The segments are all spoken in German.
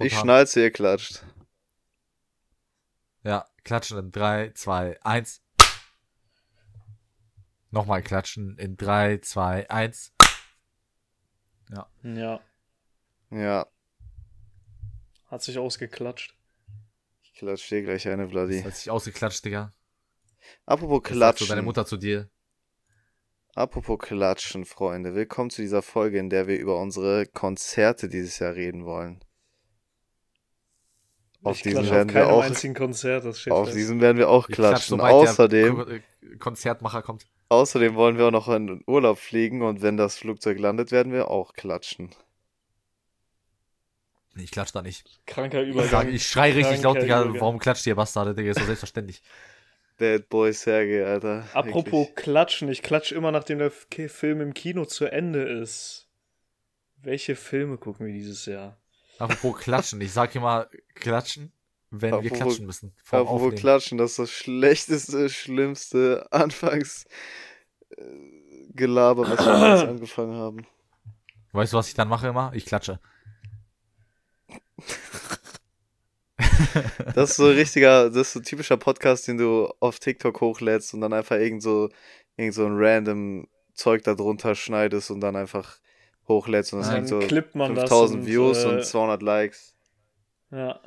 Ich schnall's, ihr klatscht. Ja, klatschen in 3, 2, 1. Nochmal klatschen in 3, 2, 1. Ja. Ja, Ja, hat sich ausgeklatscht. ich klatsch dir gleich eine, Vladi. Das hat sich ausgeklatscht, Digga. Apropos so klatschen. deine Mutter zu dir. Apropos klatschen, Freunde. Willkommen zu dieser Folge, in der wir über unsere Konzerte dieses Jahr reden wollen. Auf ich diesen klatsche werden auf wir keinem auch, einzigen Konzert, auf diesen werden wir auch Ich klatsch, klatschen. sobald Außerdem, der Ko- Konzertmacher kommt. außerdem wollen wir auch noch in Urlaub fliegen und wenn das Flugzeug landet, werden wir auch klatschen. Nee, ich klatsch da nicht. Kranker Ich, Übergang. sag, ich schrei richtig laut, Digga. Warum klatscht ihr Bastarde, Digga? Ist doch selbstverständlich. Bad Boy Sergei, Alter. Apropos Wirklich. Klatschen, ich klatsche immer, nachdem der K- Film im Kino zu Ende ist. Welche Filme gucken wir dieses Jahr? Apropos klatschen. Ich sag immer klatschen, wenn wir Apropos- klatschen müssen. Apropos Aufnehmen. klatschen, das ist das schlechteste, schlimmste Anfangs äh, was wir alles angefangen haben. Weißt du, was ich dann mache immer? Ich klatsche. Das ist so ein richtiger, das ist so ein typischer Podcast, den du auf TikTok hochlädst und dann einfach irgend so, irgend so ein random Zeug da drunter schneidest und dann einfach hochlädst und das Dann hängt so klippt man das 5000 und, Views äh, und 200 Likes. Ja.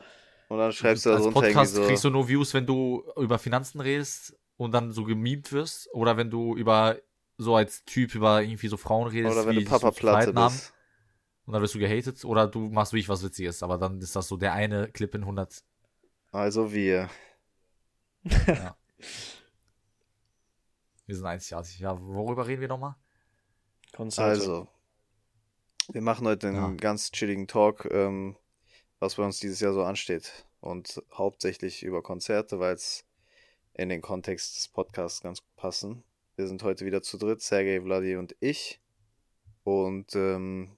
Und dann schreibst du da Als drunter Podcast irgendwie kriegst so, du nur Views, wenn du über Finanzen redest und dann so gemimt wirst. Oder wenn du über so als Typ über irgendwie so Frauen redest, oder wenn wie du Papa so Platte bist. Und dann wirst du gehatet. Oder du machst wirklich was Witziges. Aber dann ist das so der eine Clip in 100. Also wir. Ja. wir sind einzigartig. Ja, worüber reden wir nochmal? Konzerte. Also, wir machen heute einen Ja. ganz chilligen Talk, ähm, was bei uns dieses Jahr so ansteht. Und hauptsächlich über Konzerte, weil es in den Kontext des Podcasts ganz gut passen. Wir sind heute wieder zu dritt, Sergej, Vladi und ich. Und ähm,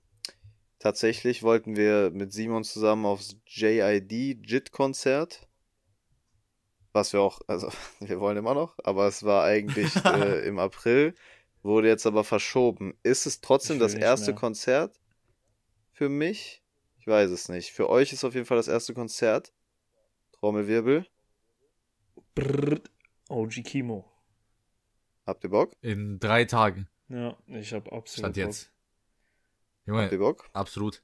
tatsächlich wollten wir mit Simon zusammen aufs JID JIT-Konzert. Was wir auch, also wir wollen immer noch, aber es war eigentlich äh, im April, wurde jetzt aber verschoben. Ist es trotzdem das erste mehr. Konzert für mich? Ich weiß es nicht. Für euch ist auf jeden Fall das erste Konzert. Trommelwirbel. Brrr. OG Kimo. Habt ihr Bock? In drei Tagen. Ja, ich hab absolut Stand Bock. jetzt. Habt ihr Junge, Bock? absolut.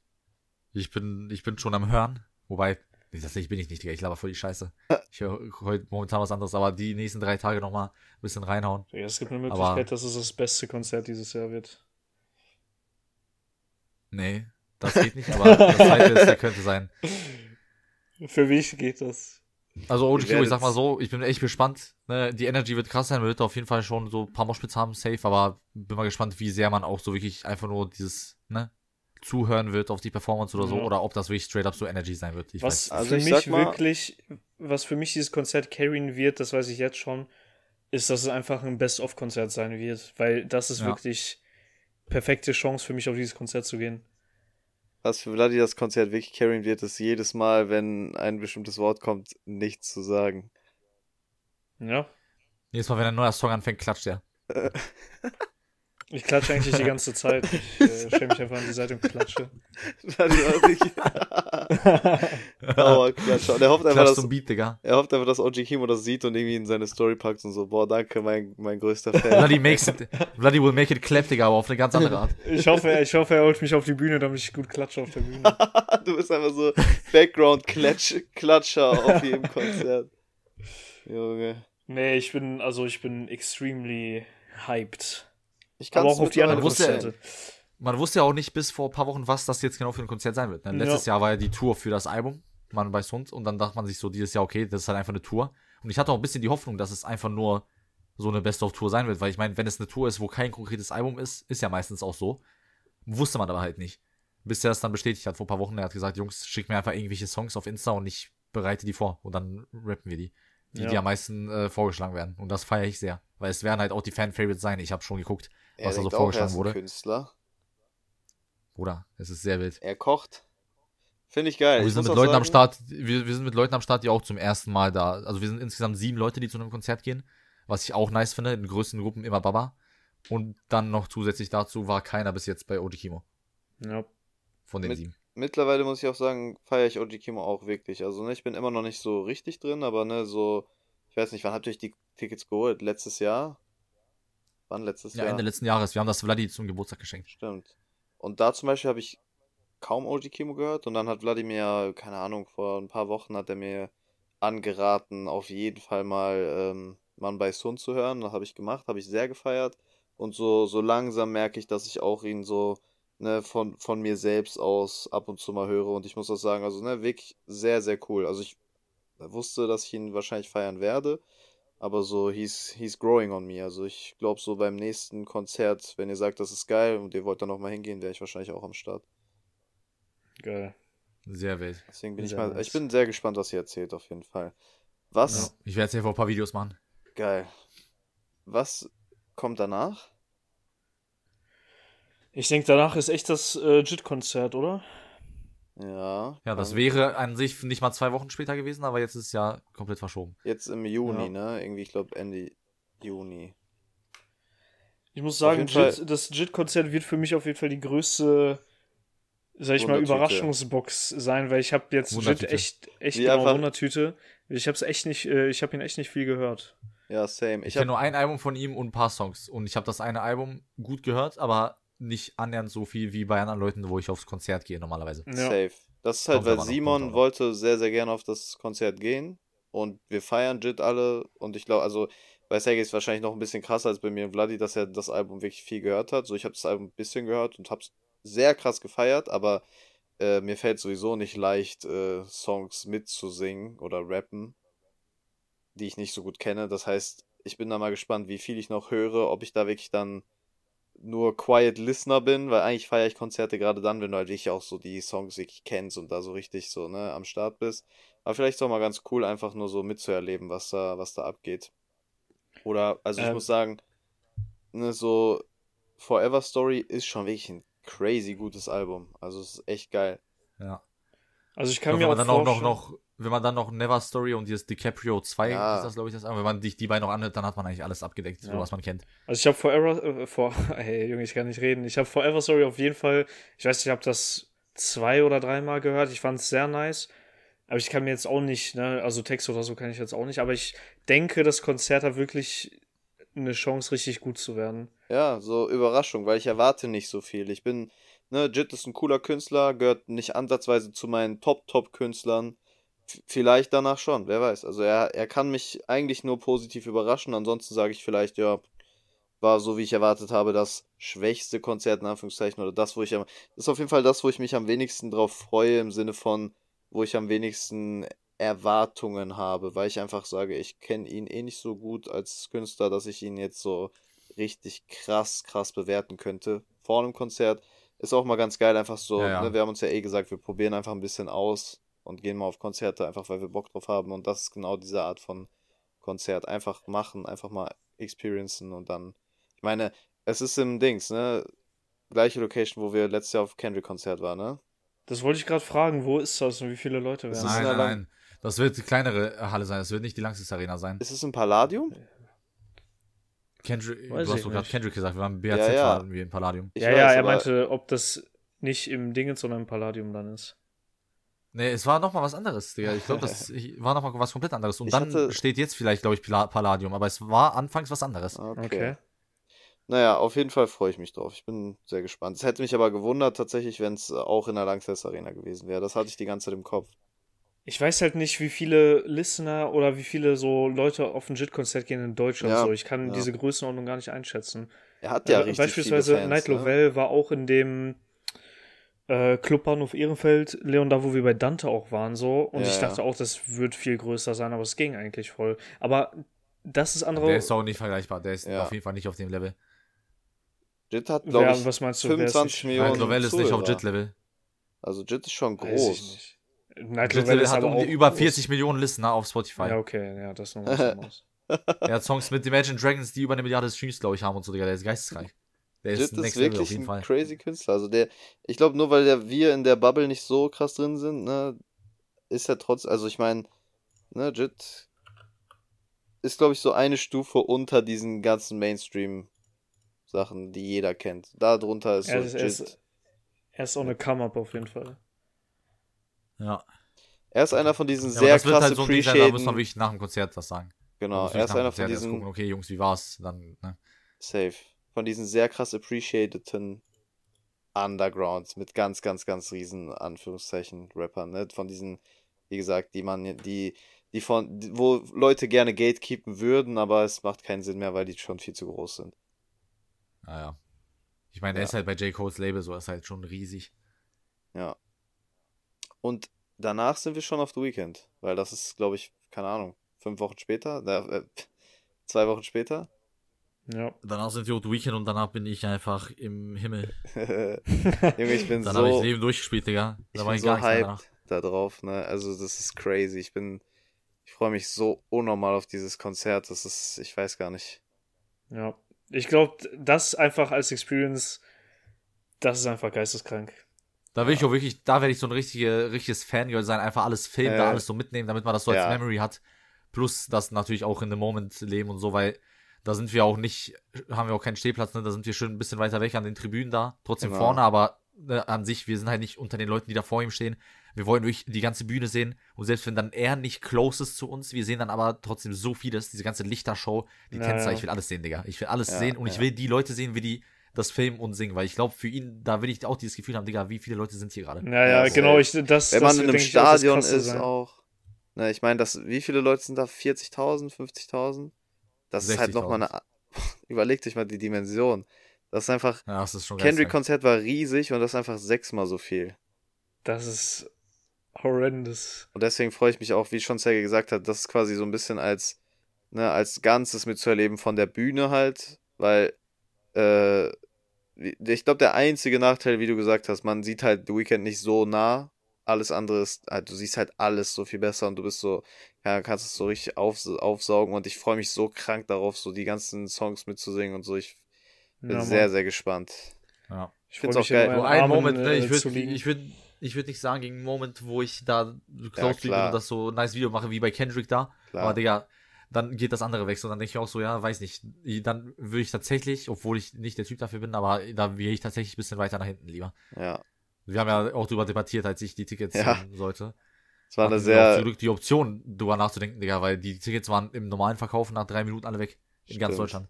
Ich bin, ich bin schon am Hören. Wobei, tatsächlich bin ich nicht. Ich laber voll die Scheiße. Ich höre heute momentan was anderes, aber die nächsten drei Tage nochmal ein bisschen reinhauen. Ja, es gibt eine Aber- Möglichkeit, dass es das beste Konzert dieses Jahr wird. Nee, das geht nicht, aber das zweite ist, der könnte sein. Für mich geht das. Also Kimo, ich sag mal so, ich bin echt gespannt. Ne? Die Energy wird krass sein, man wird auf jeden Fall schon so ein paar Moshpits haben, safe, aber bin mal gespannt, wie sehr man auch so wirklich einfach nur dieses, ne, zuhören wird auf die Performance oder so, Ja. oder ob das wirklich straight up so Energy sein wird. Ich was weiß. Also für ich mich mal- wirklich, was für mich dieses Konzert carryen wird, das weiß ich jetzt schon, ist, dass es einfach ein Best-of-Konzert sein wird. Weil das ist Ja. wirklich perfekte Chance für mich, auf dieses Konzert zu gehen. Was für Vladi das Konzert wirklich carryen wird, ist jedes Mal, wenn ein bestimmtes Wort kommt, nichts zu sagen. Ja. Jedes Mal, wenn ein neuer Song anfängt, klatscht er. Ich klatsche eigentlich die ganze Zeit. Ich äh, stelle mich einfach an die Seite und klatsche. Richtig. Dauerklatscher. Und er hofft einfach, dass, zum Beat, Digga. er hofft einfach, dass OG Kimo das sieht und irgendwie in seine Story packt und so, boah, danke, mein, mein größter Fan. Bloody makes it, Bloody will make it clap, Digga, aber auf eine ganz andere Art. Ich hoffe, ich hoffe, er holt mich auf die Bühne, damit ich gut klatsche auf der Bühne. du bist einfach so Background-Klatscher auf jedem Konzert. Junge. Nee, ich bin, also ich bin extremely hyped. Ich kann's auch auf die anderen Man wusste- Konzerte. Man wusste ja auch nicht bis vor ein paar Wochen, was das jetzt genau für ein Konzert sein wird. Ne? Ja. Letztes Jahr war ja die Tour für das Album, man bei Hund, und dann dachte man sich so dieses Jahr, okay, das ist halt einfach eine Tour. Und ich hatte auch ein bisschen die Hoffnung, dass es einfach nur so eine Best-of-Tour sein wird, weil ich meine, wenn es eine Tour ist, wo kein konkretes Album ist, ist ja meistens auch so. Wusste man aber halt nicht. Bis er das dann bestätigt hat vor ein paar Wochen. Er hat gesagt, Jungs, schickt mir einfach irgendwelche Songs auf Insta und ich bereite die vor. Und dann rappen wir die. Die, Ja. die am meisten äh, vorgeschlagen werden. Und das feiere ich sehr. Weil es werden halt auch die Fan-Favorites sein. Ich habe schon geguckt, Er was da so er vorgeschlagen ist ein wurde. Künstler. Bruder, es ist sehr wild. Er kocht. Finde ich geil. wir sind mit Leuten am Start, wir, wir sind mit Leuten am Start, die auch zum ersten Mal da. Also wir sind insgesamt sieben Leute, die zu einem Konzert gehen. Was ich auch nice finde, in größten Gruppen immer Baba. Und dann noch zusätzlich dazu war keiner bis jetzt bei Oji Kimo. Ja. Von den Mit- sieben. mittlerweile muss ich auch sagen, feiere ich OG Kimo auch wirklich. Also, ne, ich bin immer noch nicht so richtig drin, aber ne, so, ich weiß nicht, wann habt ihr euch die Tickets geholt? Letztes Jahr? Wann letztes Ja, Jahr? Ende letzten Jahres. Wir haben das Vladi zum Geburtstag geschenkt. Stimmt. Und da zum Beispiel habe ich kaum OG Kimo gehört und dann hat Wladimir, keine Ahnung, vor ein paar Wochen hat er mir angeraten, auf jeden Fall mal ähm, Mann bei Sun zu hören. Das habe ich gemacht, habe ich sehr gefeiert. Und so, so langsam merke ich, dass ich auch ihn so ne, von, von mir selbst aus ab und zu mal höre. Und ich muss auch sagen, also ne, wirklich sehr, sehr cool. Also ich wusste, dass ich ihn wahrscheinlich feiern werde. Aber so, he's, he's growing on me. Also ich glaube, so beim nächsten Konzert, wenn ihr sagt, das ist geil und ihr wollt da nochmal hingehen, wäre ich wahrscheinlich auch am Start. Geil. Sehr wild. Deswegen bin ich Sehr mal, nice. ich bin sehr gespannt, was ihr erzählt, auf jeden Fall. Was, Ja. Ich werde jetzt hier vor ein paar Videos machen. geil. Was kommt danach? Ich denke, danach ist echt das äh, JIT-Konzert, oder? Ja. Ja, das wäre an sich nicht mal zwei Wochen später gewesen, aber jetzt ist es ja komplett verschoben. Jetzt im Juni, Ja. ne? Irgendwie, ich glaube Ende Juni. Ich muss sagen, JIT, das JIT-Konzert wird für mich auf jeden Fall die größte, sag ich mal. Überraschungsbox sein, weil ich habe jetzt JIT echt, echt Wie genau einfach- Wundertüte. Ich habe es echt nicht, äh, ich habe ihn echt nicht viel gehört. Ja, same. Ich Ich kenne habe nur ein Album von ihm und ein paar Songs. Und ich habe das eine Album gut gehört, aber nicht annähernd so viel wie bei anderen Leuten, wo ich aufs Konzert gehe normalerweise. Ja. safe. Das ist halt, Kommt weil Simon noch. wollte sehr, sehr gerne auf das Konzert gehen. Und wir feiern Jit alle. Und ich glaube, also bei Sergei ist es wahrscheinlich noch ein bisschen krasser als bei mir und Vladi, dass er das Album wirklich viel gehört hat. So, ich habe das Album ein bisschen gehört und habe es sehr krass gefeiert, aber äh, mir fällt sowieso nicht leicht, äh, Songs mitzusingen oder rappen, die ich nicht so gut kenne. Das heißt, ich bin da mal gespannt, wie viel ich noch höre, ob ich da wirklich dann nur Quiet Listener bin, weil eigentlich feiere ich Konzerte gerade dann, wenn du halt wirklich auch so die Songs wirklich kennst und da so richtig so, ne, am Start bist. Aber vielleicht ist auch mal ganz cool, einfach nur so mitzuerleben, was da, was da abgeht. Oder, also ich Ähm. muss sagen, ne, so Forever Story ist schon wirklich ein crazy gutes Album. Also es ist echt geil. Ja. Also ich kann glaub, mir wenn auch man dann auch noch, vorstellen, noch, wenn man dann noch Never Story und dieses DiCaprio 2, Ja. ist das glaube ich das Album, wenn man sich die beiden noch anhört, dann hat man eigentlich alles abgedeckt, so Ja. was man kennt. also ich habe Forever, äh, vor, hey Junge, ich kann nicht reden. Ich habe Forever Story auf jeden Fall, ich weiß, ich habe das zwei oder dreimal gehört. Ich fand es sehr nice. Aber ich kann mir jetzt auch nicht, ne, also Text oder so kann ich jetzt auch nicht, aber ich denke, das Konzert hat wirklich eine Chance, richtig gut zu werden. Ja, so Überraschung, weil ich erwarte nicht so viel. Ich bin, ne, Jit ist ein cooler Künstler, gehört nicht ansatzweise zu meinen Top-Top-Künstlern. Vielleicht danach schon, wer weiß. Also er, er kann mich eigentlich nur positiv überraschen. Ansonsten sage ich vielleicht, ja, war so wie ich erwartet habe, das schwächste Konzert in Anführungszeichen oder das, wo ich am, das ist auf jeden Fall das, wo ich mich am wenigsten drauf freue im Sinne von, wo ich am wenigsten Erwartungen habe, weil ich einfach sage, ich kenne ihn eh nicht so gut als Künstler, dass ich ihn jetzt so richtig krass, krass bewerten könnte. Vor einem Konzert ist auch mal ganz geil, einfach so, Ja, ja. Ne, wir haben uns ja eh gesagt, wir probieren einfach ein bisschen aus und gehen mal auf Konzerte, einfach weil wir Bock drauf haben und das ist genau diese Art von Konzert. Einfach machen, einfach mal experiencen und dann, ich meine, es ist im Dings, ne, gleiche Location, wo wir letztes Jahr auf Kendrick-Konzert waren, ne? Das wollte ich gerade fragen, wo ist das und wie viele Leute Das werden ist Nein, nein, nein. Das wird die kleinere Halle sein, das wird nicht die Langsys Arena sein. Ist es im Palladium? Kendrick, Weiß du hast doch gerade. Kendrick gesagt, wir waren BAZ, Ja, ja. waren wir im Palladium. Ich ja, weiß, ja, er meinte, ob das nicht im Dingens, sondern im Palladium dann ist. Nee, es war nochmal was anderes, Digga. Ich glaube, das war nochmal was komplett anderes. Und Ich dann hatte- steht jetzt vielleicht, glaube ich, Palladium, aber es war anfangs was anderes. Okay. Okay. Naja, auf jeden Fall freue ich mich drauf. Ich bin sehr gespannt. Es hätte mich aber gewundert, tatsächlich, wenn es auch in der Langsess Arena gewesen wäre. Das hatte ich die ganze Zeit im Kopf. Ich weiß halt nicht, wie viele Listener oder wie viele so Leute auf ein JIT-Konzert gehen in Deutschland. Ja, so. Ich kann ja. diese Größenordnung gar nicht einschätzen. Er hat ja Äh, richtig Beispielsweise viele Fans, Night ne? Lovell war auch in dem äh, Clubbahnhof Ehrenfeld, Leon, da wo wir bei Dante auch waren, so. Und Ja, ich ja. dachte auch, das wird viel größer sein, aber es ging eigentlich voll. Aber das ist andere. Der ist auch nicht vergleichbar, der ist Ja. auf jeden Fall nicht auf dem Level. Jit hat, glaube ich, was meinst du, wer ist 25 nicht- Millionen Night Lovell ist nicht auf. Jet-Level. Also Jit ist schon Weiß ich groß. Jet Lovell Level ist hat aber um die über groß. 40 Millionen Listener auf Spotify. Ja, okay, ja, das ist noch was. Er hat Songs mit Imagine Dragons, die über eine Milliarde Streams, glaube ich, haben und so, Digga. Der ist geisteskrank. Der ist Jit ist next Level auf wirklich jeden ein Fall. crazy Künstler. Also der, ich glaube, nur weil der, wir in der Bubble nicht so krass drin sind, ne, ist er trotz, also ich meine, ne, Jit ist, glaube ich, so eine Stufe unter diesen ganzen Mainstream-Sachen, die jeder kennt. Da drunter ist so Er ist, er, Jit. ist, er ist auch eine Come-Up auf jeden Fall. Ja. Er ist einer von diesen ja sehr das wird krass halt so Ding sein, da wir appreciaten. wirklich nach dem Konzert das sagen. Genau, er ist einer von Konzert erst diesen gucken, okay, Jungs, wie war's? Dann, ne? Safe. Von diesen sehr krass appreciateden Undergrounds mit ganz, ganz, ganz riesen Anführungszeichen Rappern, ne? Von diesen, wie gesagt, die man, die, die von, die- wo Leute gerne gatekeepen würden, aber es macht keinen Sinn mehr, weil die schon viel zu groß sind. Naja. Ich meine, er Ja. ist halt bei J. Cole's Label so, er ist halt schon riesig. Ja. Und danach sind wir schon auf The Weekend, weil das ist, glaube ich, keine Ahnung, fünf Wochen später, äh, zwei Wochen später. Ja. Danach sind wir auf The Weekend und danach bin ich einfach im Himmel. Junge, ich bin Dann habe ich so, das Leben durchgespielt, Digga. ich Da war bin ich so hyped da drauf, ne? Also das ist crazy. Ich bin, ich freue mich so unnormal auf dieses Konzert. Das ist, ich weiß gar nicht. Ja. Ich glaube, das einfach als Experience, das ist einfach geisteskrank. Da will ich auch wirklich, da werde ich so ein richtige, richtiges Fangirl sein, einfach alles filmen, da Äh, alles so mitnehmen, damit man das so als. Memory hat. Plus das natürlich auch in dem Moment leben und so, weil da sind wir auch nicht, haben wir auch keinen Stehplatz, ne? da sind wir schon ein bisschen weiter weg an den Tribünen da, trotzdem Genau. vorne, aber ne, an sich, wir sind halt nicht unter den Leuten, die da vor ihm stehen. Wir wollen durch die ganze Bühne sehen und selbst wenn dann er nicht close ist zu uns, wir sehen dann aber trotzdem so vieles, diese ganze Lichtershow, die Ja, Tänzer, ich will alles sehen, Digga. Ich will alles Ja, sehen und ich ja. will die Leute sehen, wie die das filmen und singen, weil ich glaube, für ihn, da will ich auch dieses Gefühl haben, Digga, wie viele Leute sind hier gerade. Ja, ja, genau. Ich, das, Wenn das man in wird, einem auch das Stadion Krasse ist sein. auch, ne, ich meine, das, wie viele Leute sind da? 40.000, 50.000? Das ist halt 60.000. nochmal eine, überlegt euch mal die Dimension. Das ist einfach, Ja, das ist. Kendrick-Konzert war riesig und das ist einfach sechsmal so viel. Das ist horrendous. Und deswegen freue ich mich auch, wie schon Sergej gesagt hat, das ist quasi so ein bisschen als, ne, als Ganzes mitzuerleben von der Bühne halt, weil, äh, ich glaube, der einzige Nachteil, wie du gesagt hast, man sieht halt The Weeknd nicht so nah. Alles andere ist, halt, du siehst halt alles so viel besser und du bist so, ja, kannst es so richtig auf, aufsaugen und ich freue mich so krank darauf, so die ganzen Songs mitzusingen und so. Ich bin Ja, sehr, sehr gespannt. Ja. Ich find's freu auch geil. euren So ein Armen, Moment, ne, äh, ich würde ich würd, ich würd nicht sagen, gegen einen Moment, wo ich da close bin klar. und das so ein nice Video mache wie bei Kendrick da. Klar. Aber Digga, dann geht das andere weg. So, dann denke ich auch so, ja, weiß nicht. Dann würde ich tatsächlich, obwohl ich nicht der Typ dafür bin, aber da wäre ich tatsächlich ein bisschen weiter nach hinten lieber. Ja. Wir haben ja auch drüber debattiert, als ich die Tickets Ja. sollte. Es war eine sehr, zum Glück die Option, drüber nachzudenken, Digga, weil die Tickets waren im normalen Verkauf nach drei Minuten alle weg. In ganz. Deutschland.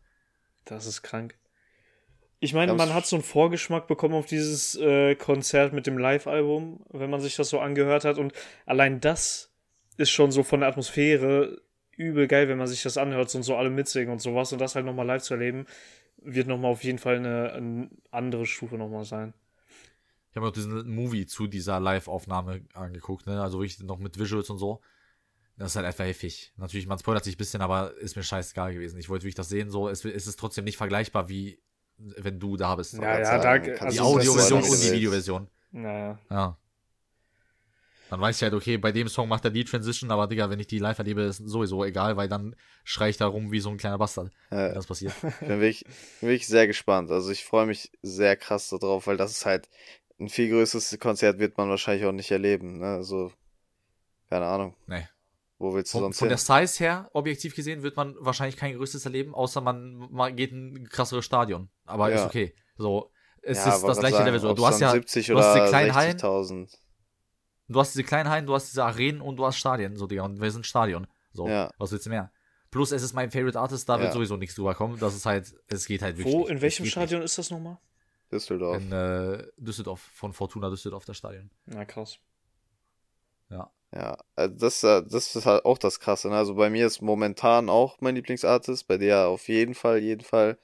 Das ist krank. Ich meine, man hat so einen Vorgeschmack bekommen auf dieses äh, Konzert mit dem Live-Album, wenn man sich das so angehört hat. Und allein das ist schon so von der Atmosphäre übel geil, wenn man sich das anhört und so alle mitsingen und sowas. Und das halt nochmal live zu erleben, wird nochmal auf jeden Fall eine, eine andere Stufe nochmal sein. Ich habe mir auch diesen Movie zu dieser Live-Aufnahme angeguckt, ne? Also wirklich noch mit Visuals und so. Das ist halt einfach heftig. Natürlich, man spoilert sich ein bisschen, aber ist mir scheißegal gewesen. Ich wollte wirklich das sehen, so. Es, es ist trotzdem nicht vergleichbar, wie wenn du da bist. Ja, ja, da, die kannst also das Audioversion ist- und die. Videoversion. Naja. Ja. Dann weiß ich halt, okay, bei dem Song macht er die Transition, aber Digga, wenn ich die live erlebe, ist sowieso egal, weil dann schrei ich da rum wie so ein kleiner Bastard, äh, wenn das passiert. Ich bin wirklich, bin wirklich sehr gespannt. Also ich freue mich sehr krass darauf, weil das ist halt ein viel größeres Konzert wird man wahrscheinlich auch nicht erleben. Ne? Also, keine Ahnung. Nee. Wo willst du Von, sonst von der hin? Size her, objektiv gesehen, wird man wahrscheinlich kein größtes erleben, außer man, man geht in ein krasseres Stadion. Aber Ja. ist okay. So, es Ja, ist das gleiche sagen, Level. So, du hast ja 70 du hast diese oder kleinen Hallen, 60.000. du hast diese kleinen Hallen, du hast diese Arenen und du hast Stadien, so Digga, und wir sind Stadion. So, Ja. was willst du mehr? Plus, es ist mein Favorite Artist, da wird Ja. sowieso nichts drüber kommen. Das ist halt, es geht halt wirklich. Wo, nicht. in welchem Stadion ist das nochmal? Düsseldorf. Nicht. In äh, Düsseldorf, von Fortuna Düsseldorf, das Stadion. Na krass. Ja. Ja, äh, das, äh, das ist halt auch das Krasse. Ne? Also bei mir ist momentan auch mein Lieblingsartist, bei dir auf jeden Fall, jeden Fall.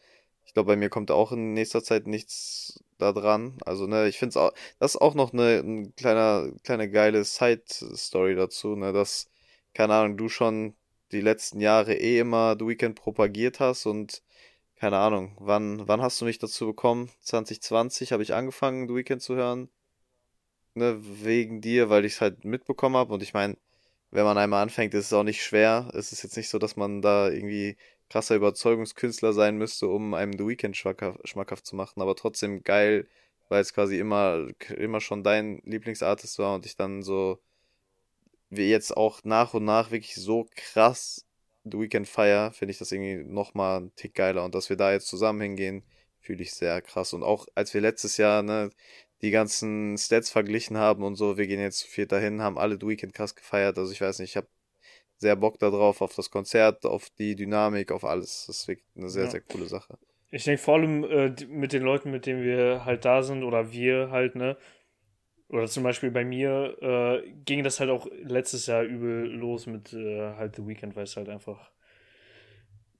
Ich glaube, bei mir kommt auch in nächster Zeit nichts da dran. Also, ne, ich finde es auch, das ist auch noch eine, ein kleiner, kleine geile Side-Story dazu, ne, dass, keine Ahnung, du schon die letzten Jahre eh immer The Weeknd propagiert hast und keine Ahnung, wann, wann hast du mich dazu bekommen? 2020 habe ich angefangen, The Weeknd zu hören ne, wegen dir, weil ich es halt mitbekommen habe. Und ich meine, wenn man einmal anfängt, ist es auch nicht schwer. Es ist jetzt nicht so, dass man da irgendwie krasser Überzeugungskünstler sein müsste, um einem The Weeknd schmackhaft, zu machen. Aber trotzdem geil, weil es quasi immer, immer schon dein Lieblingsartist war und ich dann so, wie jetzt auch nach und nach wirklich so krass The Weeknd feier, finde ich das irgendwie nochmal einen Tick geiler. Und dass wir da jetzt zusammen hingehen, fühle ich sehr krass. Und auch als wir letztes Jahr, ne, die ganzen Stats verglichen haben und so. Wir gehen jetzt zu viert dahin, haben alle The Weeknd krass gefeiert. Also ich weiß nicht, ich habe sehr Bock darauf, auf das Konzert, auf die Dynamik, auf alles. Das ist wirklich eine sehr, Ja. sehr coole Sache. Ich denke vor allem äh, mit den Leuten, mit denen wir halt da sind oder wir halt, ne? Oder zum Beispiel bei mir äh, ging das halt auch letztes Jahr übel los mit äh, halt The Weeknd, weil es halt einfach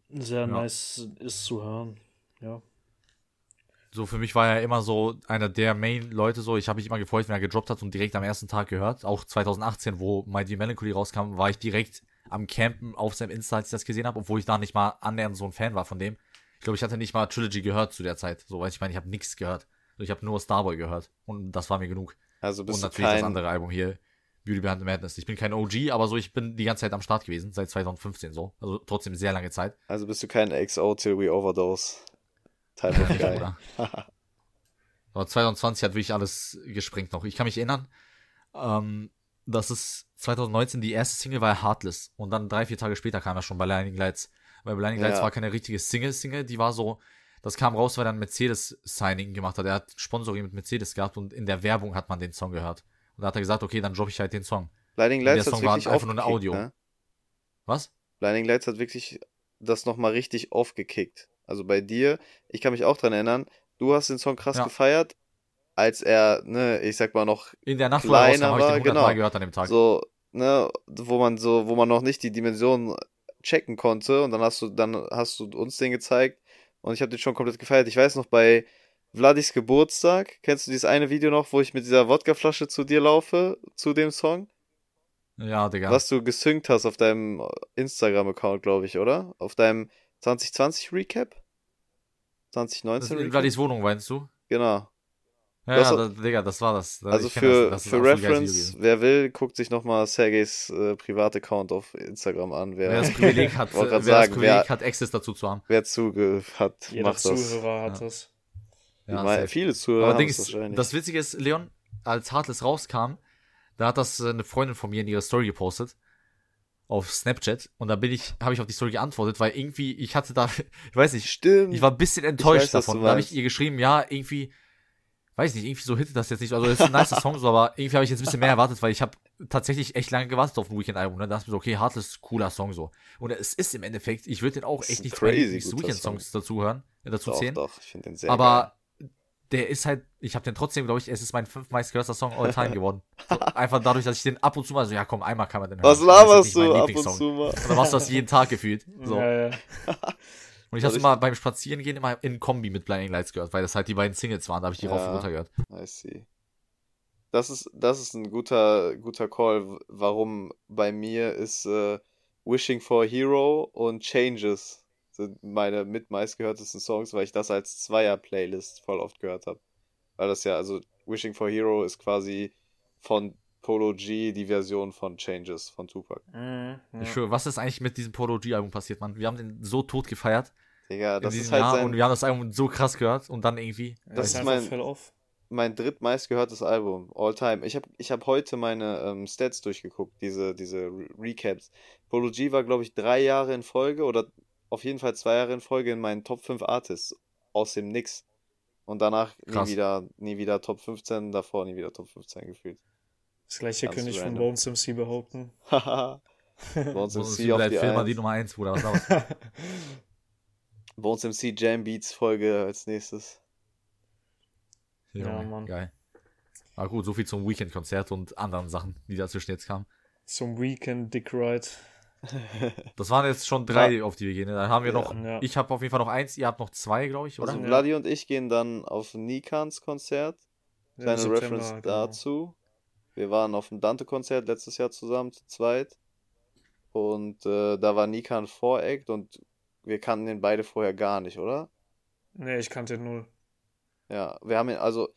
sehr Ja. nice ist zu hören. Ja. So, für mich war er immer so einer der Main-Leute so. Ich habe mich immer gefreut, wenn er gedroppt hat und direkt am ersten Tag gehört. Auch 2018, wo My Melancholy rauskam, war ich direkt am Campen auf seinem Insta, als ich das gesehen habe, obwohl ich da nicht mal annähernd so ein Fan war von dem. Ich glaube, ich hatte nicht mal Trilogy gehört zu der Zeit. So, weil ich meine, ich habe nichts gehört. Ich habe nur Starboy gehört. Und das war mir genug. Also bist und du natürlich das kein, andere Album hier, Beauty Behind the Madness. Ich bin kein OG, aber so, ich bin die ganze Zeit am Start gewesen, seit 2015 so. Also trotzdem sehr lange Zeit. also bist du kein XO till we overdose. Type of guy. Aber 2020 hat wirklich alles gesprengt noch. Ich kann mich erinnern, ähm, dass es 2019 die erste Single war Heartless. Und dann drei, vier Tage später kam er schon bei Blinding Lights. Weil Blinding Lights Ja. war keine richtige Single-Single, die war so, das kam raus, weil er ein Mercedes-Signing gemacht hat. Er hat Sponsoring mit Mercedes gehabt und in der Werbung hat man den Song gehört. Und da hat er gesagt, okay, dann droppe ich halt den Song. Blinding Der Lights hat Song war wirklich einfach nur ein Audio. Ne? Was? Blinding Lights hat wirklich das nochmal richtig aufgekickt. Also bei dir, ich kann mich auch dran erinnern, du hast den Song krass Ja. gefeiert, als er, ne, ich sag mal noch In der Nacht, er Kleiner habe ich den war, 100 genau. Mal gehört an dem Tag. so, ne, wo man so, wo man noch nicht die Dimension checken konnte und dann hast du, dann hast du uns den gezeigt und ich habe den schon komplett gefeiert. Ich weiß noch bei Vladis Geburtstag, kennst du dieses eine Video noch, wo ich mit dieser Wodkaflasche zu dir laufe, zu dem Song? Ja, Digga. Was du gesynkt hast auf deinem Instagram-Account, glaube ich, oder? Auf deinem 2020 Recap? Das 2019 ist in Recap? Vladis Wohnung, meinst du? Genau. Ja, Das ja, war- da, Digga, das war das. Also für, das. Das für Reference, wer will, guckt sich nochmal Sergeys äh, Privataccount auf Instagram an. Wer, Wer das Privileg hat, Wollte wer grad das sagen, Privileg wer- hat, Access dazu zu haben. wer zuge hat, Jeder macht das. Zuhörer hat Ja. das. Ja, meine, viele Zuhörer Aber haben es ist, wahrscheinlich. das Witzige ist, Leon, als Heartless rauskam, da hat das äh, eine Freundin von mir in ihre Story gepostet. Auf Snapchat. Und da bin ich, habe ich auf die Story geantwortet, weil irgendwie, ich hatte da, ich weiß nicht, Stimmt. ich war ein bisschen enttäuscht weiß, davon. Da habe ich ihr geschrieben, ja, irgendwie, weiß nicht, irgendwie so hittet das jetzt nicht. Also, das ist ein nicer Song, so, aber irgendwie habe ich jetzt ein bisschen mehr erwartet, weil ich habe tatsächlich echt lange gewartet auf ein Weekend-Album. Ne? Da dachte ich mir so, okay, Heartless, cooler Song so. Und es ist im Endeffekt, ich würde den auch echt nicht crazy Weekend-Songs dazu hören, äh, dazu doch, zählen. doch, ich finde den sehr aber der ist halt, ich habe den trotzdem, glaube ich, es ist mein fünftmeist gehörter Song all time geworden. So, einfach dadurch, dass ich den ab und zu mal so, ja komm, einmal kann man den geil. Was hören. Das ist laberst du ab und Lieblingssong. zu mal? Und dann machst du das jeden Tag gefühlt. So. Ja, ja. Und ich habe Also immer beim Spazierengehen immer in Kombi mit Blinding Lights gehört, weil das halt die beiden Singles waren, da habe ich die rauf und Ja. runter gehört. I see. Das ist, das ist ein guter, guter Call. Warum bei mir ist äh, Wishing for a Hero und Changes sind meine mit meistgehörtesten Songs, weil ich das als Zweier-Playlist voll oft gehört habe. Weil das ja, also Wishing for a Hero ist quasi von Polo G die Version von Changes von Tupac. Mhm, ja. Ich schwöre, was ist eigentlich mit diesem Polo G-Album passiert, Mann? Wir haben den so tot gefeiert Digga, das ist halt Jahr sein, und wir haben das Album so krass gehört und dann irgendwie. Das, Das ist mein- mein drittmeistgehörtes Album, all time. Ich habe ich hab heute meine ähm, Stats durchgeguckt, diese, diese Re Recaps. Polo G war, glaube ich, drei Jahre in Folge oder auf jeden Fall zwei Jahre in Folge in meinen Top 5 Artists aus dem Nix. Und danach nie Krass. wieder, nie wieder Top 15, davor nie wieder Top 15 gefühlt. Das gleiche Ganz könnte ich von random. Bones MC behaupten. Haha. Bones MC auf die Filmer die. Nummer 1, Bruder. Was? Bones MC Jam Beats Folge als nächstes. Ja, Junge, Mann. Geil. Aber gut, so viel zum Weekend-Konzert und anderen Sachen, die dazwischen jetzt kamen. Zum Weekend Dick Ride. Das waren jetzt schon drei, auf die wir gehen. Dann haben wir Ja. noch, Ja. ich habe auf jeden Fall noch eins, ihr habt noch zwei, glaube ich, oder? Also Ja. Vladi und ich gehen dann auf Nikans Konzert. Kleine Reference genau. dazu. Wir waren auf dem Dante-Konzert letztes Jahr zusammen, zu zweit. Und äh, da war Nikan Voreact und wir kannten den beide vorher gar nicht, oder? Nee, ich kannte null. Ja, wir haben ihn, also,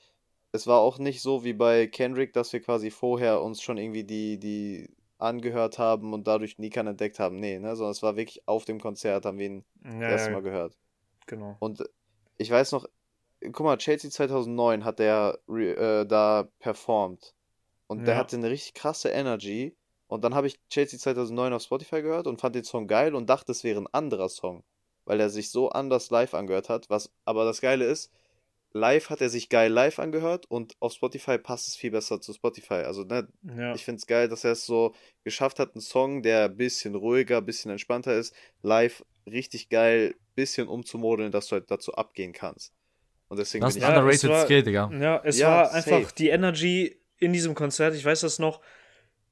es war auch nicht so wie bei Kendrick, dass wir quasi vorher uns schon irgendwie die, die angehört haben und dadurch Nikan entdeckt haben. Nee, ne, sondern es war wirklich auf dem Konzert, haben wir ihn Ja, das erste ja, Mal gehört. genau. Und ich weiß noch, guck mal, Chelsea 2009 hat der äh, da performt. Und der Ja. hatte eine richtig krasse Energy. Und dann habe ich Chelsea 2009 auf Spotify gehört und fand den Song geil und dachte, es wäre ein anderer Song. Weil er sich so anders live angehört hat. Was aber das Geile ist, live hat er sich geil live angehört und auf Spotify passt es viel besser zu Spotify. Also, ne, Ja. ich finde es geil, dass er es so geschafft hat, einen Song, der ein bisschen ruhiger, ein bisschen entspannter ist, live richtig geil, bisschen umzumodeln, dass du halt dazu abgehen kannst. Und deswegen Das bin ist ein Ja, underrated es war- Skill, Digga. Ja, es Ja, war safe. einfach die Energy in diesem Konzert. Ich weiß das noch.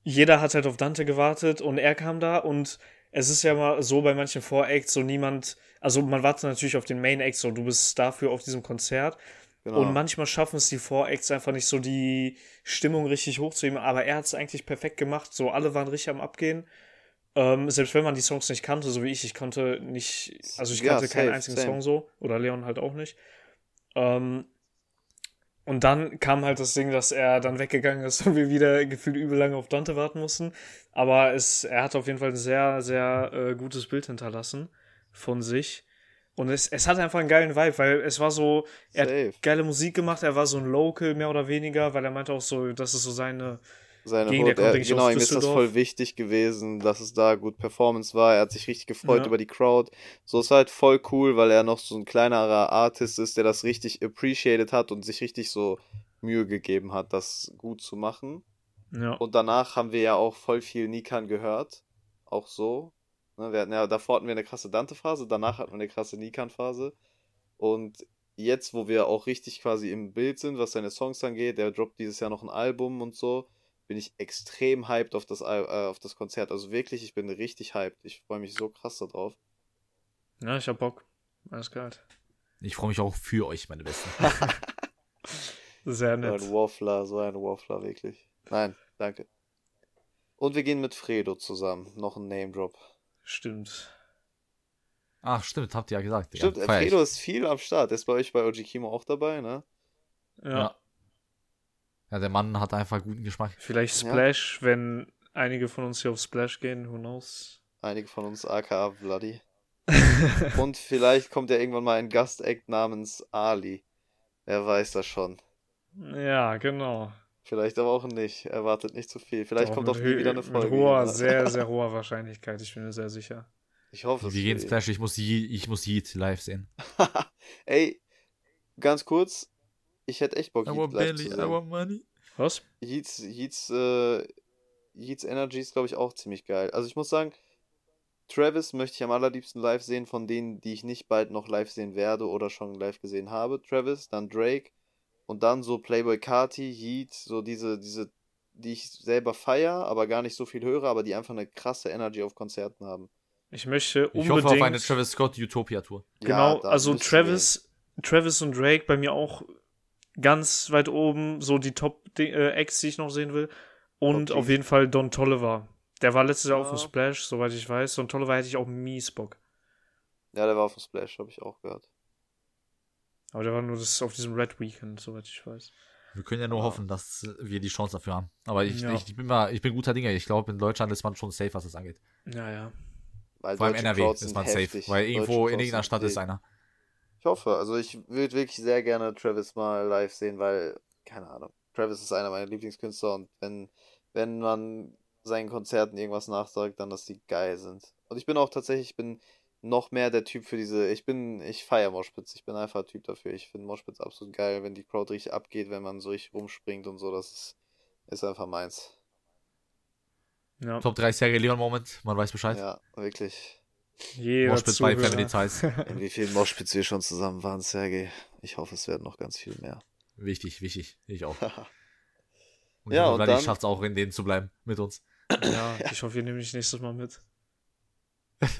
Jeder hat halt auf Dante gewartet und er kam da und es ist ja mal so bei manchen Voracts so niemand, also man wartet natürlich auf den Main Act, so du bist dafür auf diesem Konzert genau. und manchmal schaffen es die Voracts einfach nicht so die Stimmung richtig hochzuheben, aber er hat es eigentlich perfekt gemacht, so alle waren richtig am Abgehen. Ähm, selbst wenn man die Songs nicht kannte, so wie ich, ich konnte nicht, also ich Ja, kannte keinen safe, einzigen same. Song so oder Leon halt auch nicht. Ähm, und dann kam halt das Ding, dass er dann weggegangen ist und wir wieder gefühlt übel lange auf Dante warten mussten. Aber es, er hat auf jeden Fall ein sehr, sehr äh, gutes Bild hinterlassen von sich. Und es, es hat einfach einen geilen Vibe, weil es war so, er Safe. hat geile Musik gemacht, er war so ein Local mehr oder weniger, weil er meinte auch so, das ist so seine, Seine Gegen kommt, er, genau, ihm ist das voll wichtig gewesen, dass es da gut Performance war. Er hat sich richtig gefreut Ja. über die Crowd. So ist halt voll cool, weil er noch so ein kleinerer Artist ist, der das richtig appreciated hat und sich richtig so Mühe gegeben hat, das gut zu machen. ja. Und danach haben wir ja auch voll viel Nikan gehört. Auch so. Ne, Wir hatten ja, davor hatten wir eine krasse Dante-Phase, danach hatten wir eine krasse Nikan-Phase. Und jetzt, wo wir auch richtig quasi im Bild sind, was seine Songs angeht, der droppt dieses Jahr noch ein Album und so, bin ich extrem hyped auf das, äh, auf das Konzert. Also wirklich, ich bin richtig hyped. Ich freue mich so krass darauf. ja, ich hab Bock. Alles geil. Ich freue mich auch für euch, meine Besten. Sehr So nett. ein Waffler, so ein Waffler, wirklich. Nein, danke. Und wir gehen mit Fredo zusammen. Noch ein Name-Drop. Stimmt. Ach, stimmt, habt ihr ja gesagt. Digga. Stimmt, äh. Fredo ist viel am Start. Der ist bei euch bei OG Kimo auch dabei, ne? Ja. Ja. Ja, der Mann hat einfach guten Geschmack. Vielleicht Ja. Splash, wenn einige von uns hier auf Splash gehen, who knows? Einige von uns aka Bloody. Und vielleicht kommt ja irgendwann mal ein Gastact namens Ali. Wer weiß das schon. ja, genau. Vielleicht aber auch nicht. Erwartet nicht zu viel. Vielleicht Doch, kommt auch nie wieder eine Folge. Mit hoher, sehr, sehr hoher Wahrscheinlichkeit, ich bin mir sehr sicher. Ich hoffe es. Wir gehen. Splash, ich muss, Ye ich muss Yeet live sehen. Ey, ganz kurz. Ich hätte echt Bock, I want live Belly, zu I sehen. want money. Was? Yeats, Yeats, äh, Yeats Energy ist, glaube ich, auch ziemlich geil. Also ich muss sagen, Travis möchte ich am allerliebsten live sehen, von denen, die ich nicht bald noch live sehen werde oder schon live gesehen habe. Travis, dann Drake und dann so Playboy Carti, Yeats, so diese, diese, die ich selber feier, aber gar nicht so viel höre, aber die einfach eine krasse Energy auf Konzerten haben. Ich möchte Ich unbedingt. hoffe auf eine Travis Scott Utopia Tour. Genau, da also Travis, Travis und Drake bei mir auch ganz weit oben, so die Top-Acts, die ich noch sehen will. Und Top auf jeden Fall Don Tolliver. Der war letztes Jahr auf dem Ja. Splash, soweit ich weiß. Don Tolliver hätte ich auch mies Bock. Ja, der war auf dem Splash, habe ich auch gehört. Aber der war nur das auf diesem Red Weekend, soweit ich weiß. Wir können ja nur Ja. hoffen, dass wir die Chance dafür haben. Aber ich, Ja. ich, ich bin mal, ich bin guter Dinge. Ich glaube, in Deutschland ist man schon safe, was das angeht. Ja, ja. Vor Weil allem NRW ist man heftig. safe. Weil irgendwo in irgendeiner Stadt ist wild. einer. Ich hoffe, also ich würde wirklich sehr gerne Travis mal live sehen, weil, keine Ahnung, Travis ist einer meiner Lieblingskünstler und wenn, wenn man seinen Konzerten irgendwas nachsagt, dann, dass die geil sind. Und ich bin auch tatsächlich, ich bin noch mehr der Typ für diese, ich bin, ich feiere Moshpits, ich bin einfach ein Typ dafür. Ich finde Moshpits absolut geil, wenn die Crowd richtig abgeht, wenn man so richtig rumspringt und so, das ist, ist einfach meins. ja. Top 3 Serie Leon Moment, man weiß Bescheid. Ja, wirklich. Jeder Moshpit bei. Family Ties. In wie vielen Moshpits wir schon zusammen waren, Sergej. Ich hoffe, es werden noch ganz viel mehr. Wichtig, wichtig. Ich auch. Und Ja, ich hoffe, und dann- schafft es auch, in denen zu bleiben mit uns. Ja, ich hoffe, ihr nehmt mich nächstes Mal mit.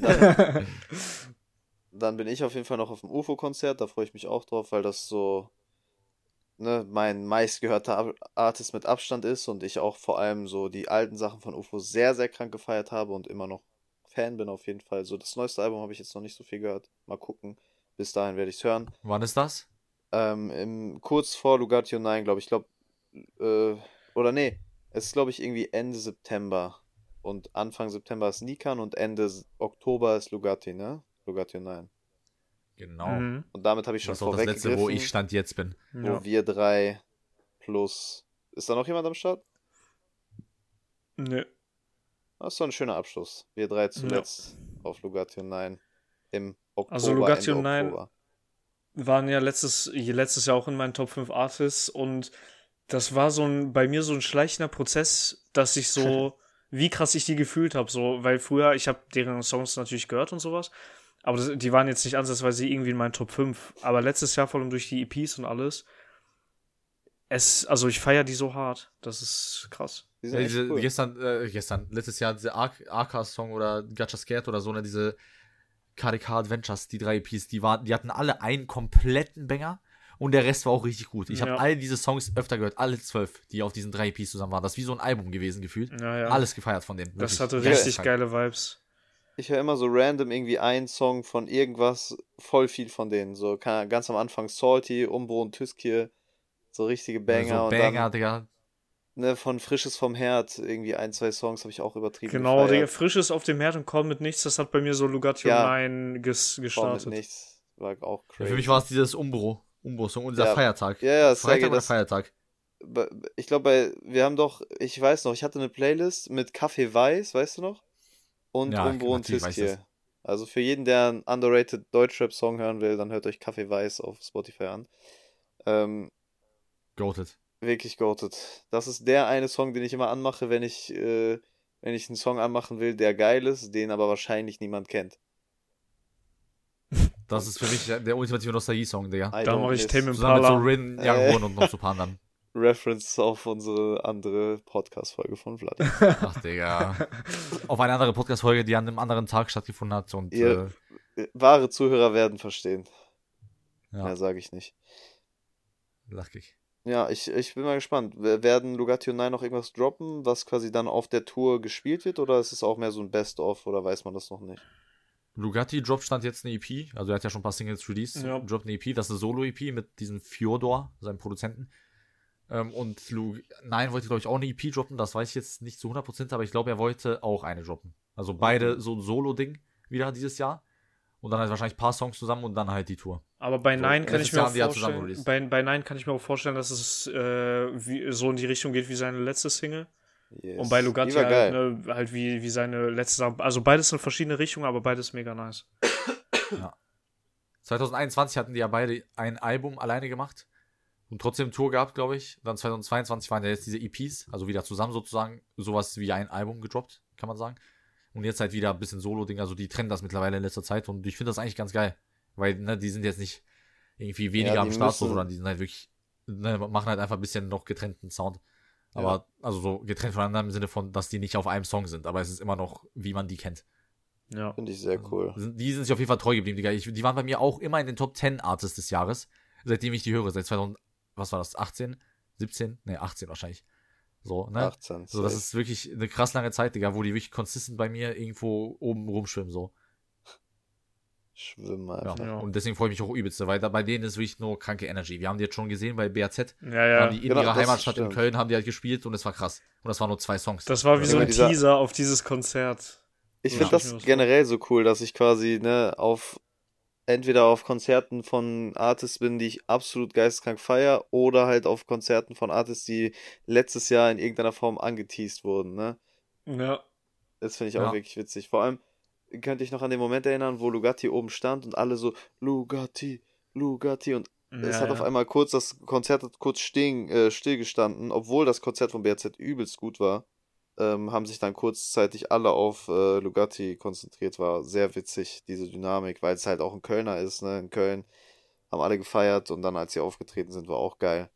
Dann, dann bin ich auf jeden Fall noch auf dem UFO-Konzert, da freue ich mich auch drauf, weil das so ne, mein meistgehörter Artist mit Abstand ist und ich auch vor allem so die alten Sachen von UFO sehr, sehr krank gefeiert habe und immer noch Fan bin auf jeden Fall. So das neueste Album habe ich jetzt noch nicht so viel gehört. Mal gucken. Bis dahin werde ich es hören. Wann ist das? Ähm, im, kurz vor Lugatio 9, glaube ich. Ich glaube, äh, oder nee, es ist, glaube ich, irgendwie Ende September. Und Anfang September ist Nikan und Ende Oktober ist Lugatti, ne? Lugatio 9. Genau. Mhm. Und damit habe ich Das schon ist auch das letzte, wo ich Stand jetzt bin. wo Ja. wir drei plus. Ist da noch jemand am Start? Nö. Das ist so ein schöner Abschluss. Wir drei zuletzt auf Lugatio 9 im Oktober. Also Lugatio Ende 9 Oktober. waren ja letztes, letztes Jahr auch in meinen Top 5 Artists und das war so ein, bei mir so ein schleichender Prozess, dass ich so, wie krass ich die gefühlt habe, so, weil früher, ich habe deren Songs natürlich gehört und sowas, aber das, die waren jetzt nicht ansatzweise irgendwie in meinen Top 5, aber letztes Jahr vor allem durch die EPs und alles, es, also ich feiere die so hart, das ist krass. Die ja, diese, cool. Gestern, äh, gestern, letztes Jahr diese Arca-Song oder Gacha Scared oder so, ne, diese KDK Adventures, die drei EPs, die, waren, die hatten alle einen kompletten Banger und der Rest war auch richtig gut. Ich ja. habe all diese Songs öfter gehört, alle zwölf, die auf diesen drei EPs zusammen waren. Das ist wie so ein Album gewesen gefühlt. Ja, ja. Alles gefeiert von denen. Das hatte richtig ja. geile Vibes. Ich höre immer so random irgendwie einen Song von irgendwas, voll viel von denen. So ganz am Anfang Salty, Umbro und Tüskir, so richtige Banger. So Banger, und dann, Digga ne, von Frisches vom Herd, irgendwie ein, zwei Songs habe ich auch übertrieben. Genau, der Frisches auf dem Herd und Komm mit nichts, das hat bei mir so Lugatti ja, 9 ges gestartet. Mit nichts, war auch crazy. Ja, für mich war es dieses Umbro, Umbro-Song, unser ja. Feiertag. Ja, ja, Freitag oder Feiertag? Ich glaube, wir haben doch, ich weiß noch, ich hatte eine Playlist mit Kaffee Weiß, weißt du noch? Und ja, Umbro und Tiskier. Also für jeden, der einen underrated Deutschrap-Song hören will, dann hört euch Kaffee Weiß auf Spotify an. Ähm, Goated wirklich goated. Das ist der eine Song, den ich immer anmache, wenn ich, äh, wenn ich einen Song anmachen will, der geil ist, den aber wahrscheinlich niemand kennt. Das ist für mich der ultimative Nostalgie-Song, Digga. Da mache ich Tame Impala. Zusammen mit so Rin, Young äh, und noch so ein paar anderen. Reference auf unsere andere Podcast-Folge von Vlad. Ach, Digga. auf eine andere Podcast-Folge, die an einem anderen Tag stattgefunden hat. Und, Ihr, äh, wahre Zuhörer werden verstehen. Ja. Mehr sage ich nicht. Lachig. Ja, ich, ich bin mal gespannt. Werden Lugatti und Nein noch irgendwas droppen, was quasi dann auf der Tour gespielt wird, oder ist es auch mehr so ein Best-of, oder weiß man das noch nicht? Lugatti droppt stand jetzt eine EP, also er hat ja schon ein paar Singles released, ja. droppt eine EP, das ist eine Solo-EP mit diesem Fjodor, seinem Produzenten. Ähm, und Lu Nein wollte, glaube ich, auch eine EP droppen, das weiß ich jetzt nicht zu 100%, aber ich glaube, er wollte auch eine droppen. Also beide so ein Solo-Ding wieder dieses Jahr. Und dann halt wahrscheinlich ein paar Songs zusammen und dann halt die Tour. Aber bei so, Nein kann ich mir auch vorstellen, bei, bei Nein kann ich mir auch vorstellen, dass es äh, wie, so in die Richtung geht wie seine letzte Single. Yes. Und bei Lugatti halt, ne, halt, wie, wie seine letzte Also beides in verschiedene Richtungen, aber beides mega nice. Ja. 2021 hatten die ja beide ein Album alleine gemacht und trotzdem Tour gehabt, glaube ich. Dann 2022 waren ja jetzt diese EPs, also wieder zusammen sozusagen, sowas wie ein Album gedroppt, kann man sagen. Und jetzt halt wieder ein bisschen Solo-Ding. Also die trennen das mittlerweile in letzter Zeit und ich finde das eigentlich ganz geil. Weil, ne, die sind jetzt nicht irgendwie weniger ja, am Start, müssen... sondern die sind halt wirklich, ne, machen halt einfach ein bisschen noch getrennten Sound. Aber, ja. also so getrennt voneinander im Sinne von, dass die nicht auf einem Song sind, aber es ist immer noch, wie man die kennt. Ja. Finde ich sehr also, cool. Die sind sich auf jeden Fall treu geblieben, Digga. Ich, die waren bei mir auch immer in den Top 10 Artists des Jahres, seitdem ich die höre, seit 2000, was war das, 18? 17? Ne, 18 wahrscheinlich. So, ne? 18. So, das ist wirklich eine krass lange Zeit, Digga, wo die wirklich konsistent bei mir irgendwo oben rumschwimmen, so. Schwimmen einfach. Ja. Und deswegen freue ich mich auch übelst, weil da, bei denen ist wirklich nur kranke Energy. Wir haben die jetzt schon gesehen bei BAZ. Ja, ja. die in genau, ihrer Heimatstadt in Köln haben die halt gespielt und es war krass. Und das waren nur zwei Songs. Das war wie so ein. Teaser auf dieses Konzert. Ich finde das generell so cool, dass ich quasi ne, auf entweder auf Konzerten von Artists bin, die ich absolut geisteskrank feier, oder halt auf Konzerten von Artists, die letztes Jahr in irgendeiner Form angeteased wurden, ne? Ja. Das finde ich auch ja. wirklich witzig. Vor allem könnte ich noch an den Moment erinnern, wo Lugatti oben stand und alle so Lugatti, Lugatti und ja, es hat ja. auf einmal kurz, das Konzert hat kurz stehen, äh, stillgestanden, obwohl das Konzert von BRZ übelst gut war ähm, haben sich dann kurzzeitig alle auf äh, Lugatti konzentriert. War sehr witzig, diese Dynamik, weil es halt auch ein Kölner ist. Ne? In Köln haben alle gefeiert und dann, als sie aufgetreten sind, war auch geil.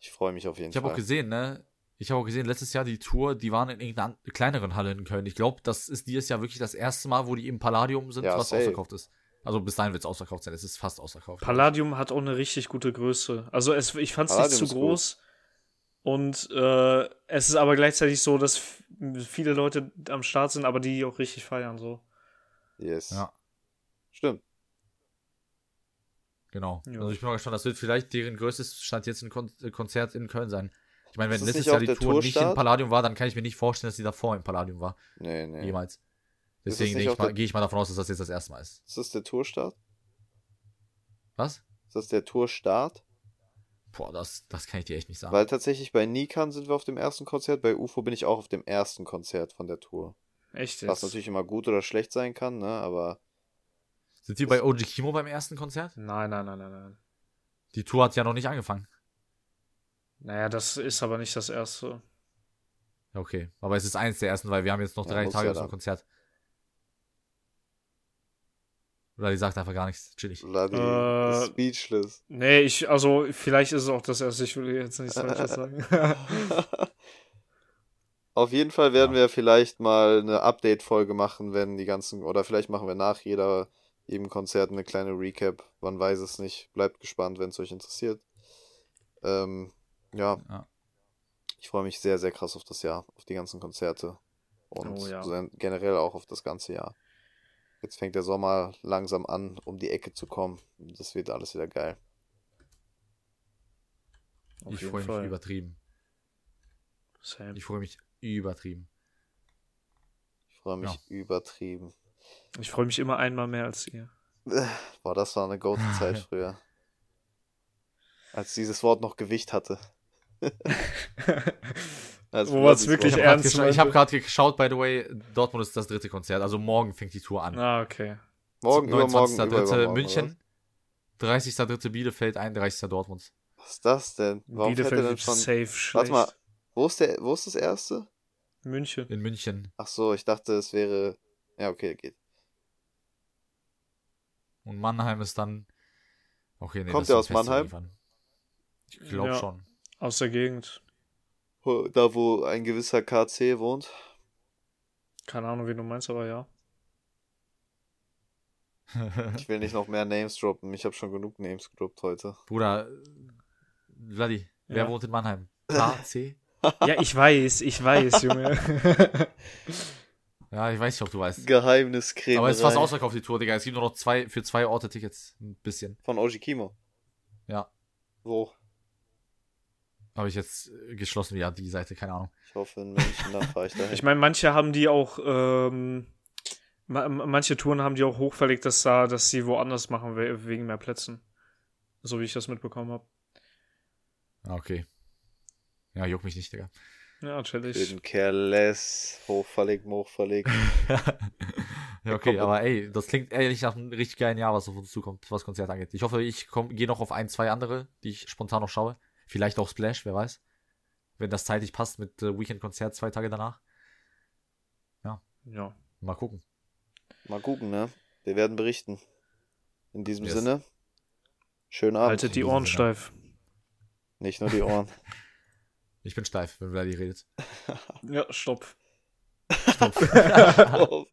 Ich freue mich auf jeden ich Fall. Ich habe auch gesehen, ne? Ich habe auch gesehen, letztes Jahr die Tour, die waren in irgendeiner kleineren Halle in Köln. Ich glaube, das ist dieses Jahr wirklich das erste Mal, wo die im Palladium sind, ja, was safe. ausverkauft ist. Also bis dahin wird es ausverkauft sein. Es ist fast ausverkauft. Palladium hat auch eine richtig gute Größe. Also es, ich fand es nicht zu groß. Gut. Und äh, es ist aber gleichzeitig so, dass viele Leute am Start sind, aber die auch richtig feiern, so. Yes. Ja. Stimmt. Genau. Ja. Also ich bin mal gespannt, das wird vielleicht deren größtes Stand jetzt ein Kon Konzert in Köln sein. Ich meine, wenn letztes Jahr die Tour nicht im Palladium war, dann kann ich mir nicht vorstellen, dass die davor im Palladium war. Nee, nee. Jemals. Deswegen gehe ich, ich, mal davon aus, dass das jetzt das erste Mal ist. Ist das der Tourstart? Was? Ist das der Tourstart? Boah, das, das kann ich dir echt nicht sagen. Weil tatsächlich bei Nikan sind wir auf dem ersten Konzert, bei UFO bin ich auch auf dem ersten Konzert von der Tour. Echt jetzt? Was natürlich immer gut oder schlecht sein kann, ne, aber. Sind die bei OG Kimo beim ersten Konzert? Nein, nein, nein, nein, nein. Die Tour hat ja noch nicht angefangen. Naja, das ist aber nicht das erste. Ja, Okay, aber es ist eins der ersten, weil wir haben jetzt noch Ja, drei Tage ja zum. Konzert. Oder die sagt einfach gar nichts. Chillig. Vladi Äh, ist speechless. Nee, ich, also, vielleicht ist es auch das erste, ich will jetzt nichts Falsches sagen. Auf jeden Fall werden wir vielleicht mal eine Update-Folge machen, wenn die ganzen, oder vielleicht machen wir nach jeder, jedem Konzert eine kleine Recap. Man weiß es nicht. Bleibt gespannt, wenn es euch interessiert. Ähm, ja, Ja. ich freue mich sehr, sehr krass auf das Jahr, auf die ganzen Konzerte. Und Oh ja. generell auch auf das ganze Jahr. Jetzt fängt der Sommer langsam an, um die Ecke zu kommen. Das wird alles wieder geil. Auf ich freue mich übertrieben. Same. Ich freue mich übertrieben. Ich freue mich Ja. übertrieben. Ich freue mich immer einmal mehr als ihr. Boah, das war eine gute Zeit früher. Als dieses Wort noch Gewicht hatte. Als Wo man's Vladis wirklich Wort- Ich habe ernst gerade meinte. hab grad geschaut, by the way, Dortmund ist das dritte Konzert. Also morgen fängt die Tour an. ah, okay. Morgen, übermorgen, 29.3. übermorgen, München, 30.3. Bielefeld, 31. Dortmund. Was ist das denn? Warum Bielefeld denn schon? safe schlecht. Warte mal, wo ist, der, wo ist das erste? München. In München. Ach so, ich dachte, es wäre. Ja, okay, geht. Und Mannheim ist dann. Okay, nee, Kommt der aus Mannheim? irgendwann. Ich glaube Ja. schon. Aus der Gegend. Da, wo ein gewisser KC wohnt. Keine Ahnung, wie du meinst, aber ja. Ich will nicht noch mehr Names droppen. Ich habe schon genug Names gedroppt heute. Bruder, Vladi, wer Ja. wohnt in Mannheim? KC? Ja, ich weiß, ich weiß, Junge. Ja, ich weiß nicht, ob du weißt. Geheimniskrämerei. Aber es ist fast ausverkauft, die Tour, Digga. Es gibt nur noch zwei, für zwei Orte Tickets. Ein bisschen. Von Oji Kimo. Ja. Wo? Habe ich jetzt äh, geschlossen, ja, die Seite, keine Ahnung. Ich hoffe in München, dann fahre ich dahin. Ich meine, manche haben die auch, ähm, ma manche Touren haben die auch hochverlegt, dass da, dass sie woanders machen we wegen mehr Plätzen. So wie ich das mitbekommen habe. Okay. Ja, juckt mich nicht, Digga. Ja, chillig. Jeden Careless, hochverlegt, hochverlegt. ja, okay, aber ey, das klingt ehrlich nach einem richtig geilen Jahr, was auf uns zukommt, was Konzert angeht. Ich hoffe, ich gehe noch auf ein, zwei andere, die ich spontan noch schaue. Vielleicht auch Splash, wer weiß. Wenn das zeitlich passt mit äh, Weekend-Konzert zwei Tage danach. Ja. Mal gucken. Mal gucken, ne? Wir werden berichten. In diesem Yes. Sinne, schönen Abend. Haltet die Ohren Sinne. steif. Nicht nur die Ohren. Ich bin steif, wenn Vladi redet. Ja, stopp. Stopp. Auf.